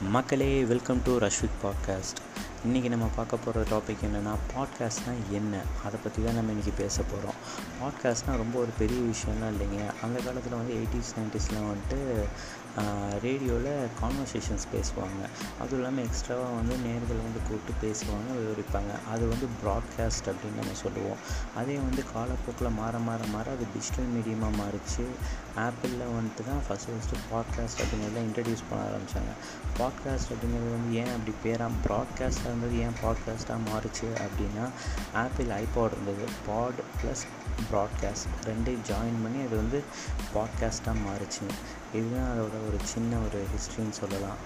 மக்களே welcome to ரஷ்விக் podcast இன்றைக்கி நம்ம பார்க்க போகிற டாபிக் என்னென்னா பாட்காஸ்ட்னால் என்ன? அதை பற்றி தான் நம்ம இன்றைக்கி பேச போகிறோம் பாட்காஸ்ட்னால் ரொம்ப ஒரு பெரிய விஷயம்லாம் இல்லைங்க. அந்த காலத்தில் வந்து எயிட்டிஸ் நைன்டிஸ்லாம் வந்துட்டு ரேடியோவில் கான்வர்சேஷன்ஸ் பேசுவாங்க. அதுவும் இல்லாமல் எக்ஸ்ட்ராவாக வந்து நேர்கள் வந்து கூப்பிட்டு பேசுவாங்க விவரிப்பாங்க. அது வந்து ப்ராட்காஸ்ட் அப்படின்னு நம்ம சொல்லுவோம். அதே வந்து காலப்போக்கில் மாற மாற மாற அது டிஜிட்டல் மீடியமாக மாறிச்சு. ஆப்பிளில் வந்துட்டு தான் ஃபஸ்ட்டு ஃபஸ்ட்டு பாட்காஸ்ட் அப்படிங்கிறத இன்ட்ரடியூஸ் பண்ண ஆரம்பித்தாங்க பாட்காஸ்ட் அப்படிங்கிறது வந்து ஏன் அப்படி பேராக ப்ராட்காஸ்ட்டாக இருந்தது ஏன் பாட்காஸ்ட்டாக மாறுச்சு அப்படின்னா ஆப்பிள் ஐபாட் இருந்தது. பாட் ப்ளஸ் ப்ராட்காஸ்ட் ரெண்டையும் ஜாயின் பண்ணி அது வந்து பாட்காஸ்ட்டாக மாறிச்சு. இதுதான் அதோட ஒரு சின்ன ஒரு ஹிஸ்ட்ரின்னு சொல்லலாம்.